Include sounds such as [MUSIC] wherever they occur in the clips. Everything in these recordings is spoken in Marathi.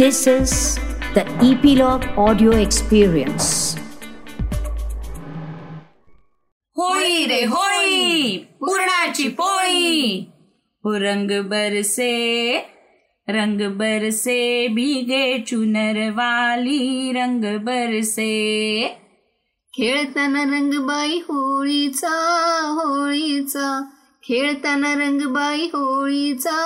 This is the Epilogue Audio Experience. Holi रे होळी पुरणाची पोळी हो रंग बरसे रंग बरसे भीगे चुनर वाली रंग बरसे खेळताना रंगबाई होळीचा होळीचा खेळताना रंगबाई होळीचा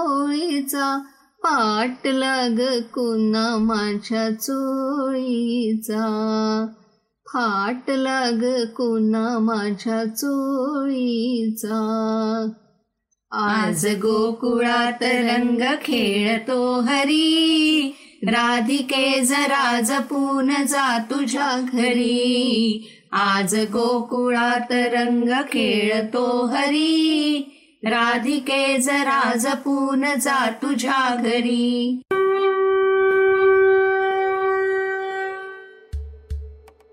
होळीचा पाट लाग कोणा माझ्या चोळीचा. फाट लाग कुना माझ्या चोळीचा. आज गोकुळात रंग खेळतो हरी. राधिके जरा जपून जा तुझ्या घरी. आज गोकुळात रंग खेळतो हरी. राधिके जरा जपून जा तुझ्या घरी.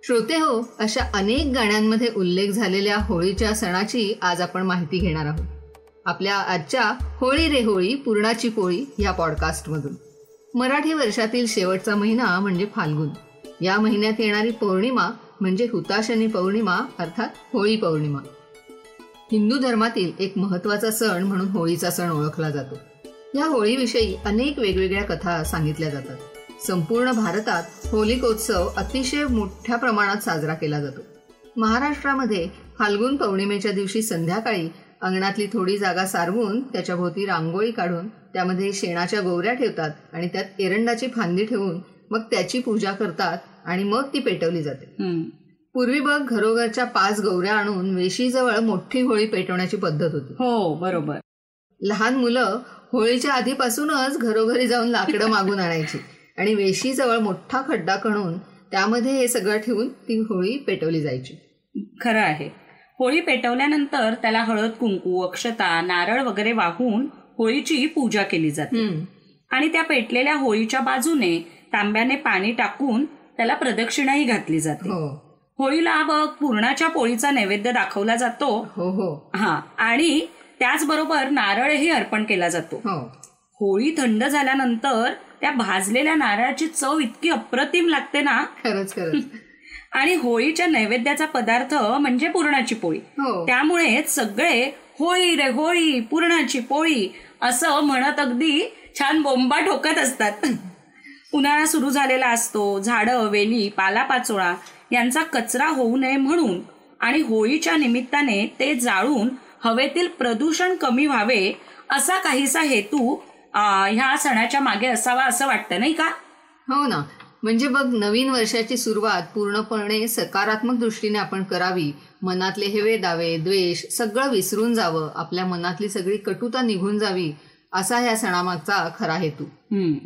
श्रोते हो अशा अनेक गाण्यांमध्ये उल्लेख झालेल्या होळीच्या सणाची आज आपण माहिती घेणार आहोत. आपल्या आजच्या होळी रे होळी पूर्णाची पोळी या पॉडकास्टमधून. मराठी वर्षातील शेवटचा महिना म्हणजे फाल्गुन. या महिन्यात येणारी पौर्णिमा म्हणजे हुताशनी पौर्णिमा अर्थात होळी पौर्णिमा. हिंदू धर्मातील एक महत्त्वाचा सण म्हणून होळीचा सण ओळखला जातो. या होळीविषयी अनेक वेगवेगळ्या कथा सांगितल्या जातात. संपूर्ण भारतात होलिकोत्सव अतिशय मोठ्या प्रमाणात साजरा केला जातो. महाराष्ट्रामध्ये फाल्गुन पौर्णिमेच्या दिवशी संध्याकाळी अंगणातली थोडी जागा सारवून त्याच्याभोवती रांगोळी काढून त्यामध्ये शेणाच्या गोवऱ्या ठेवतात आणि त्यात एरंडाची फांदी ठेवून मग त्याची पूजा करतात आणि मग ती पेटवली जाते. पूर्वी बघ घरोघरच्या पाच गौऱ्या आणून वेशीजवळ मोठी होळी पेटवण्याची पद्धत होती. हो बरोबर. लहान मुलं होळीच्या आधीपासूनच घरोघरी जाऊन लाकडं मागून आणायची आणि वेशीजवळ मोठा खड्डा खणून त्यामध्ये हे सगळं ठेवून ती होळी पेटवली जायची. खरं आहे. होळी पेटवल्यानंतर त्याला हळद कुंकू अक्षता नारळ वगैरे वाहून होळीची पूजा केली जाते. आणि त्या पेटलेल्या होळीच्या बाजूने तांब्याने पाणी टाकून त्याला प्रदक्षिणाही घातली जाते. हो. होळीला बघ पूर्णाच्या पोळीचा नैवेद्य दाखवला जातो. हो हो. हा आणि त्याचबरोबर नारळही अर्पण केला जातो. हो. होळी थंड झाल्यानंतर त्या भाजलेल्या नारळाची चव इतकी अप्रतिम लागते ना. खरंच खरंच. [LAUGHS] आणि होळीच्या नैवेद्याचा पदार्थ म्हणजे पुरणाची पोळी. हो. त्यामुळे सगळे होळी रे होळी पुरणाची पोळी असं म्हणत अगदी छान बोंबा ठोकत असतात. [LAUGHS] उन्हाळा सुरू झालेला असतो. झाडं वेली पालापाचोळा यांचा कचरा होऊ नये म्हणून आणि होळीच्या निमित्ताने ते जाळून हवेतील प्रदूषण कमी व्हावे असा काहीसा हेतू ह्या सणाच्या मागे असावा असं वाटतं नाही का? हो ना. म्हणजे बघ नवीन वर्षाची सुरुवात पूर्णपणे सकारात्मक दृष्टीने आपण करावी. मनातले हेवे दावे द्वेष सगळं विसरून जावं. आपल्या मनातली सगळी कटुता निघून जावी. असा या सणामागचा खरा हेतू.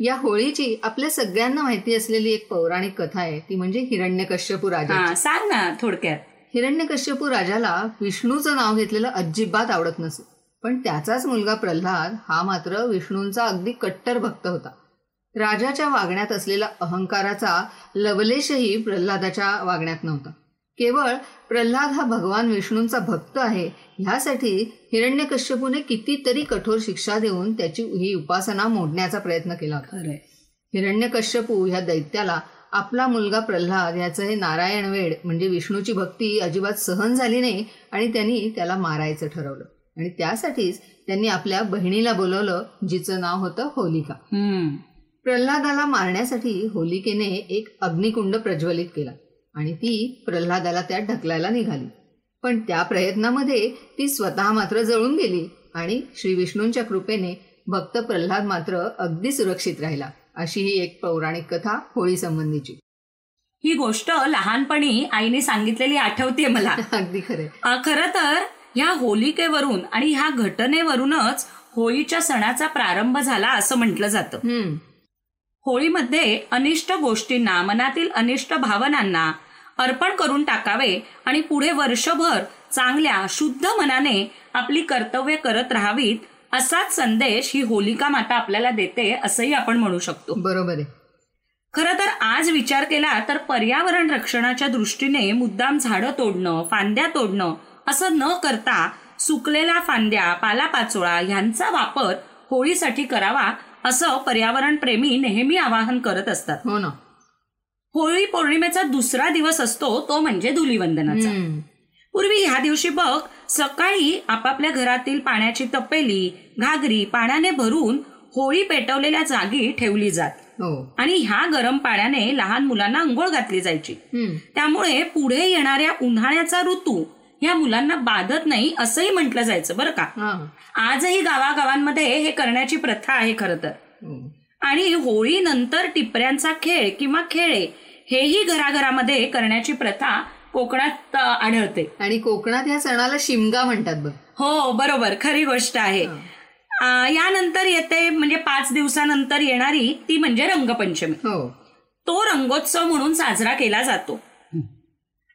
या होळीची आपल्या सगळ्यांना माहिती असलेली एक पौराणिक कथा आहे ती म्हणजे हिरण्यकश्यपू राजा सांग ना थोडक्यात. हिरण्यकश्यपू राजाला विष्णूचं नाव घेतलेलं अजिबात आवडत नसे. पण त्याचाच मुलगा प्रल्हाद हा मात्र विष्णूंचा अगदी कट्टर भक्त होता. राजाच्या वागण्यात असलेला अहंकाराचा लवलेशही प्रल्हादाच्या वागण्यात नव्हता. केवळ प्रल्हाद हा भगवान विष्णूंचा भक्त आहे ह्यासाठी हिरण्यकश्यपूने कितीतरी कठोर शिक्षा देऊन त्याची ही उपासना मोडण्याचा प्रयत्न केला होता. हिरण्यकश्यपू ह्या दैत्याला आपला मुलगा प्रल्हाद याचं हे नारायण वेड म्हणजे विष्णूची भक्ती अजिबात सहन झाली नाही आणि त्यांनी त्याला मारायचं ठरवलं. आणि त्यासाठीच त्यांनी आपल्या बहिणीला बोलवलं जिचं नाव होतं होलिका. हम्म. प्रल्हादाला मारण्यासाठी होलिकेने एक अग्निकुंड प्रज्वलित केला. आणि ती प्रल्हादाला त्यात ढकलायला निघाली. पण त्या प्रयत्नामध्ये ती स्वतः मात्र जळून गेली आणि श्री विष्णूंच्या कृपेने भक्त प्रल्हाद मात्र अगदी सुरक्षित राहिला अशी ही एक पौराणिक कथा होळी संबंधीची. ही गोष्ट लहानपणी आईने सांगितलेली आठवते मला. [LAUGHS] अगदी खरे खरं तर ह्या होलिकेवरून आणि ह्या घटनेवरूनच होळीच्या सणाचा प्रारंभ झाला असं म्हटलं जातं. हम्म. होळीमध्ये अनिष्ट गोष्टींना मनातील अनिष्ट भावनांना अर्पण करून टाकावे आणि पुढे वर्षभर चांगल्या शुद्ध मनाने आपली कर्तव्य करत राहावीत असाच संदेश ही होलिका माता आपल्याला देते असंही आपण म्हणू शकतो. बरोबर आहे. खरं तर आज विचार केला तर पर्यावरण रक्षणाच्या दृष्टीने मुद्दाम झाडं तोडणं फांद्या तोडणं असं न करता सुकलेल्या फांद्या पालापाचोळा ह्यांचा वापर होळीसाठी करावा असं पर्यावरण प्रेमी नेहमी आवाहन करत असतात. हो ना. होळी पौर्णिमेचा दुसरा दिवस असतो तो म्हणजे धुलीवंदनाचा. पूर्वी ह्या दिवशी बघ सकाळी आपापल्या घरातील पाण्याची तपेली घागरी पाण्याने भरून होळी पेटवलेल्या जागी ठेवली जात. हो. आणि ह्या गरम पाण्याने लहान मुलांना अंघोळ घातली जायची. त्यामुळे पुढे येणाऱ्या उन्हाळ्याचा ऋतू ह्या मुलांना बाधत नाही असंही म्हटलं जायचं बरं का? आजही गावागावांमध्ये हे करण्याची प्रथा आहे खरं तर. हो. आणि होळीनंतर टिपऱ्यांचा खेळ किंवा खेळे हेही घराघरामध्ये करण्याची प्रथा कोकणात आढळते. आणि कोकणात ह्या सणाला शिमगा म्हणतात बघ. हो बरोबर खरी गोष्ट आहे. यानंतर येते म्हणजे पाच दिवसानंतर येणारी ती म्हणजे रंगपंचमी. हो. तो रंगोत्सव म्हणून साजरा केला जातो.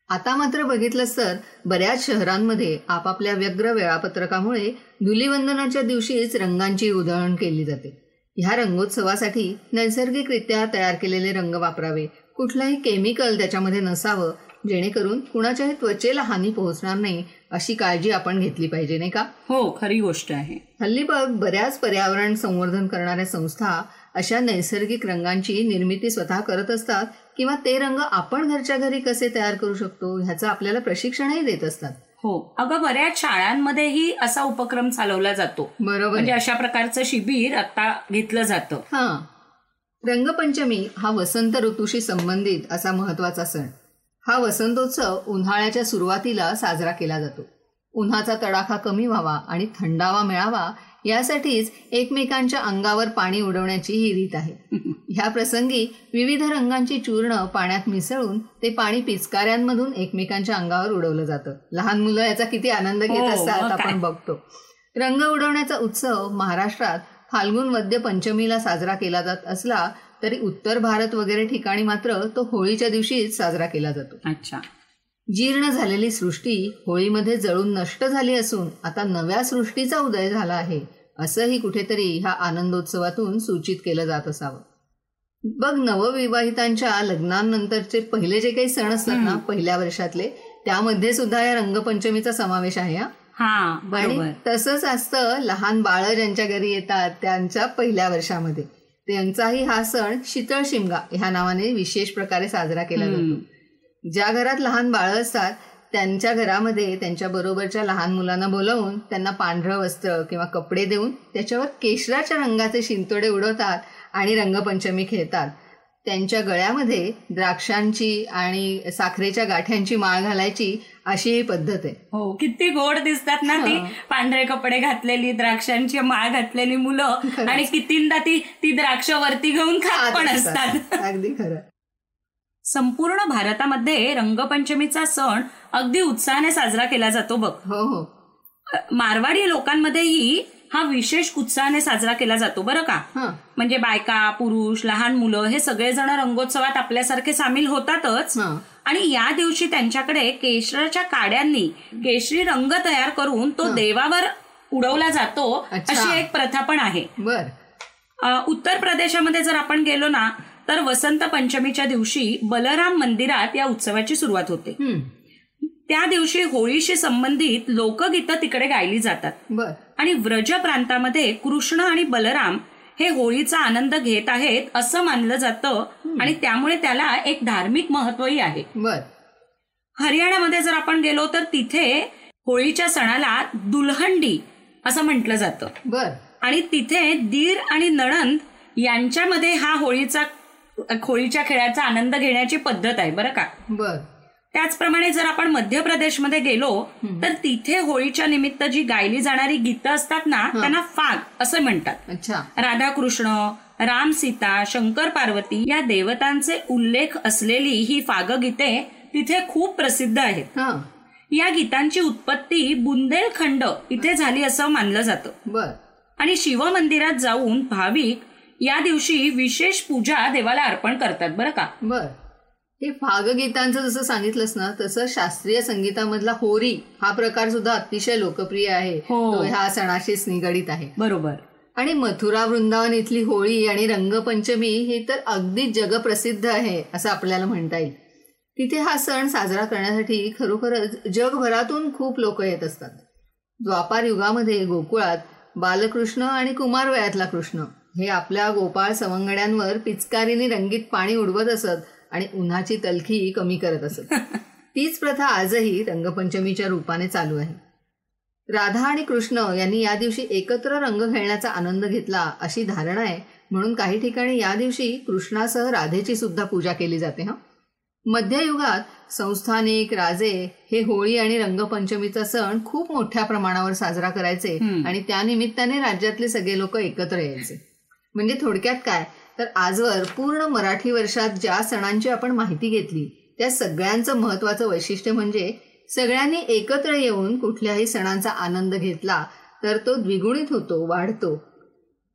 आता मात्र बघितलंच तर बऱ्याच शहरांमध्ये आपापल्या व्यग्र वेळापत्रकामुळे धुलीवंदनाच्या दिवशीच रंगांची उधळण केली जाते. ह्या रंगोत्सवासाठी नैसर्गिकरित्या तयार केलेले रंग वापरावे कुठलंही केमिकल त्याच्यामध्ये नसावं जेणेकरून कुणाच्याही त्वचेला हानी पोहोचणार नाही अशी काळजी आपण घेतली पाहिजे नाही का? हो खरी गोष्ट आहे. हल्ली बघ बऱ्याच पर्यावरण संवर्धन करणाऱ्या संस्था अशा नैसर्गिक रंगांची निर्मिती स्वतः करत असतात किंवा ते रंग आपण घरच्या घरी कसे तयार करू शकतो ह्याचं आपल्याला प्रशिक्षणही देत असतात. हो. अगं बऱ्याच शाळांमध्येही असा उपक्रम चालवला जातो. बरोबर. म्हणजे अशा प्रकारचं शिबिर आता घेतलं जातं. हा. रंगपंचमी हा वसंत ऋतूशी संबंधित असा महत्त्वाचा सण. हा वसंतोत्सव उन्हाळ्याच्या सुरुवातीला साजरा केला जातो. उन्हाचा तडाखा कमी व्हावा आणि थंडावा मिळावा यासाठीच एकमेकांच्या अंगावर पाणी उडवण्याची ही रीत आहे. [LAUGHS] ह्या प्रसंगी विविध रंगांची चूर्ण पाण्यात मिसळून ते पाणी पिचकाऱ्यांमधून एकमेकांच्या अंगावर उडवलं जातं. लहान मुलं याचा किती आनंद घेत हो, असतात. आपण बघतो. रंग उडवण्याचा उत्सव महाराष्ट्रात फाल्गुन वद्य पंचमीला साजरा केला जात असला तरी उत्तर भारत वगैरे ठिकाणी मात्र तो होळीच्या दिवशीच साजरा केला जातो. अच्छा. जीर्ण झालेली सृष्टी होळीमध्ये जळून नष्ट झाली असून आता नव्या सृष्टीचा उदय झाला आहे. असंही कुठेतरी ह्या आनंदोत्सवातून सूचित केलं जात असावं. बघ नवविवाहितांच्या लग्नानंतरचे पहिले जे काही सण असतात ना पहिल्या वर्षातले त्यामध्ये सुद्धा या रंगपंचमीचा समावेश आहे हा? तसंच असतं लहान बाळं ज्यांच्या घरी येतात त्यांच्या पहिल्या वर्षामध्ये. त्यांचाही हा सण शीतळ शिमगा ह्या नावाने विशेष प्रकारे साजरा केला जातो. ज्या घरात लहान बाळं असतात त्यांच्या घरामध्ये त्यांच्या बरोबरच्या लहान मुलांना बोलावून त्यांना पांढरं वस्त्र किंवा कपडे देऊन त्याच्यावर केशराच्या रंगाचे शिंतोडे उडवतात आणि रंगपंचमी खेळतात. त्यांच्या गळ्यामध्ये द्राक्षांची आणि साखरेच्या गाठ्यांची माळ घालायची अशी ही पद्धत आहे. हो किती गोड दिसतात ना ती. पांढरे कपडे घातलेली द्राक्षांची माळ घातलेली मुलं आणि कितींदा ती ती द्राक्ष वरती घेऊन खात पण असतात. अगदी खरं. संपूर्ण भारतामध्ये रंगपंचमीचा सण अगदी उत्साहाने साजरा केला जातो बघ. हो हो. मारवाडी लोकांमध्येही हा विशेष उत्साहाने साजरा केला जातो बरं का? म्हणजे बायका पुरुष लहान मुलं हे सगळेजण रंगोत्सवात आपल्यासारखे सामील होतातच. आणि या दिवशी त्यांच्याकडे केशराच्या काड्यांनी केशरी रंग तयार करून तो देवावर उडवला जातो. अशी एक प्रथा पण आहे. बर. उत्तर प्रदेशामध्ये जर आपण गेलो ना तर वसंत पंचमीच्या दिवशी बलराम मंदिरात या उत्सवाची सुरुवात होते. त्या दिवशी होळीशी संबंधित लोकगीतं तिकडे गायली जातात. बर. आणि व्रज प्रांतामध्ये कृष्ण आणि बलराम हे होळीचा आनंद घेत आहेत असं मानलं जातं आणि त्यामुळे त्याला एक धार्मिक महत्वही आहे. बर. हरियाणामध्ये जर आपण गेलो तर तिथे होळीच्या सणाला दुल्हंडी असं म्हटलं जातं. बर. आणि तिथे दीर आणि नणंद यांच्यामध्ये हा होळीचा होळीच्या खेळाचा आनंद घेण्याची पद्धत आहे बरं का? बर. त्याचप्रमाणे जर आपण मध्य प्रदेशमध्ये गेलो तर तिथे होळीच्या निमित्त जी गायली जाणारी गीतं असतात ना त्यांना फाग असं म्हणतात. अच्छा. राधाकृष्ण राम सीता शंकर पार्वती या देवतांचे उल्लेख असलेली ही फागगीते तिथे खूप प्रसिद्ध आहेत. हा. या गीतांची उत्पत्ती बुंदेलखंड इथे झाली असं मानलं जातं. आणि शिवमंदिरात जाऊन भाविक या दिवशी विशेष पूजा देवाला अर्पण करतात बरं का? बर. हे फागगीतांचं जसं सांगितलंस ना तसं शास्त्रीय संगीतामधला होरी हा प्रकार सुद्धा अतिशय लोकप्रिय आहे. हो. तो ह्या सणाशीच निगडीत आहे. बरोबर. आणि मथुरा वृंदावन इथली होळी आणि रंगपंचमी ही तर अगदी जगप्रसिद्ध आहे असं आपल्याला म्हणता येईल. तिथे हा सण साजरा करण्यासाठी खरोखरच जगभरातून खूप लोक येत असतात. द्वापार युगामध्ये गोकुळात बालकृष्ण आणि कुमार वयातला कृष्ण हे आपल्या गोपाळ सवंगड्यांवर पिचकारीने रंगीत पाणी उडवत असत आणि उन्हाची तलखी कमी करत असत. [LAUGHS] तीच प्रथा आजही रंगपंचमीच्या रूपाने चालू आहे. राधा आणि कृष्ण यांनी या दिवशी एकत्र रंग खेळण्याचा आनंद घेतला अशी धारणा आहे. म्हणून काही ठिकाणी या दिवशी कृष्णासह राधेची सुद्धा पूजा केली जाते हा. मध्ययुगात संस्थानिक राजे हे होळी आणि रंगपंचमीचा सण खूप मोठ्या प्रमाणावर साजरा करायचे आणि त्या निमित्ताने राज्यातले सगळे लोक एकत्र यायचे. म्हणजे थोडक्यात काय? तर आजवर पूर्ण मराठी वर्षात ज्या सणांची आपण माहिती घेतली त्या सगळ्यांचं महत्वाचं वैशिष्ट्य म्हणजे सगळ्यांनी एकत्र येऊन कुठल्याही सणांचा आनंद घेतला तर तो द्विगुणित होतो वाढतो.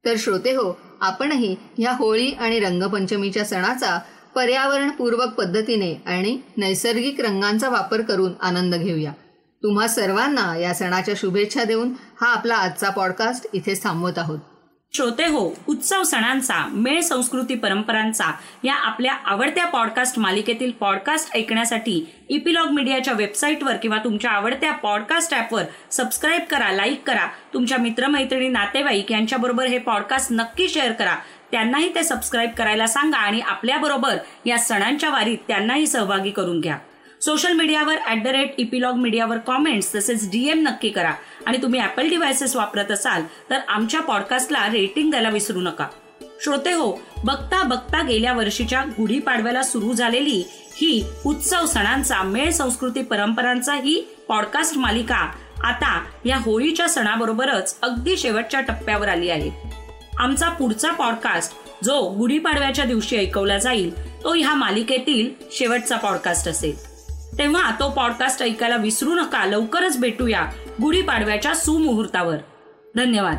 तर श्रोते हो आपणही ह्या होळी आणि रंगपंचमीच्या सणाचा पर्यावरणपूर्वक पद्धतीने आणि नैसर्गिक रंगांचा वापर करून आनंद घेऊया. तुम्हा सर्वांना या सणाच्या शुभेच्छा देऊन हा आपला आजचा पॉडकास्ट इथे थांबवत आहोत. श्रोते हो उत्सव सणांचा मेळ संस्कृती परंपरांचा या आपल्या आवडत्या पॉडकास्ट मालिकेतील पॉडकास्ट ऐकण्यासाठी इपिलॉग मीडियाच्या वेबसाईटवर किंवा तुमच्या आवडत्या पॉडकास्ट ॲपवर सबस्क्राईब करा लाईक करा. तुमच्या मित्रमैत्रिणी नातेवाईक यांच्याबरोबर हे पॉडकास्ट नक्की शेअर करा. त्यांनाही ते सबस्क्राईब करायला सांगा आणि आपल्याबरोबर या सणांच्या वारीत त्यांनाही सहभागी करून घ्या. सोशल मीडियावर ॲट द रेट इपिलॉग मीडियावर कॉमेंट्स तसेच डीएम नक्की करा. आणि तुम्ही ॲपल डिव्हायसेस वापरत असाल तर आमच्या पॉडकास्टला रेटिंग द्यायला विसरू नका. श्रोते हो बघता बघता गेल्या वर्षीच्या गुढीपाडव्याला सुरू झालेली ही उत्सव सणांचा मेळ संस्कृती परंपरांचा ही पॉडकास्ट मालिका आता या होळीच्या सणाबरोबरच अगदी शेवटच्या टप्प्यावर आली आहे. आमचा पुढचा पॉडकास्ट जो गुढीपाडव्याच्या दिवशी ऐकवला जाईल तो ह्या मालिकेतील शेवटचा पॉडकास्ट असेल. तेव्हा तो पॉडकास्ट ऐकायला विसरू नका लवकरच भेटूया गुढीपाडव्याच्या सुमुहूर्तावर. धन्यवाद.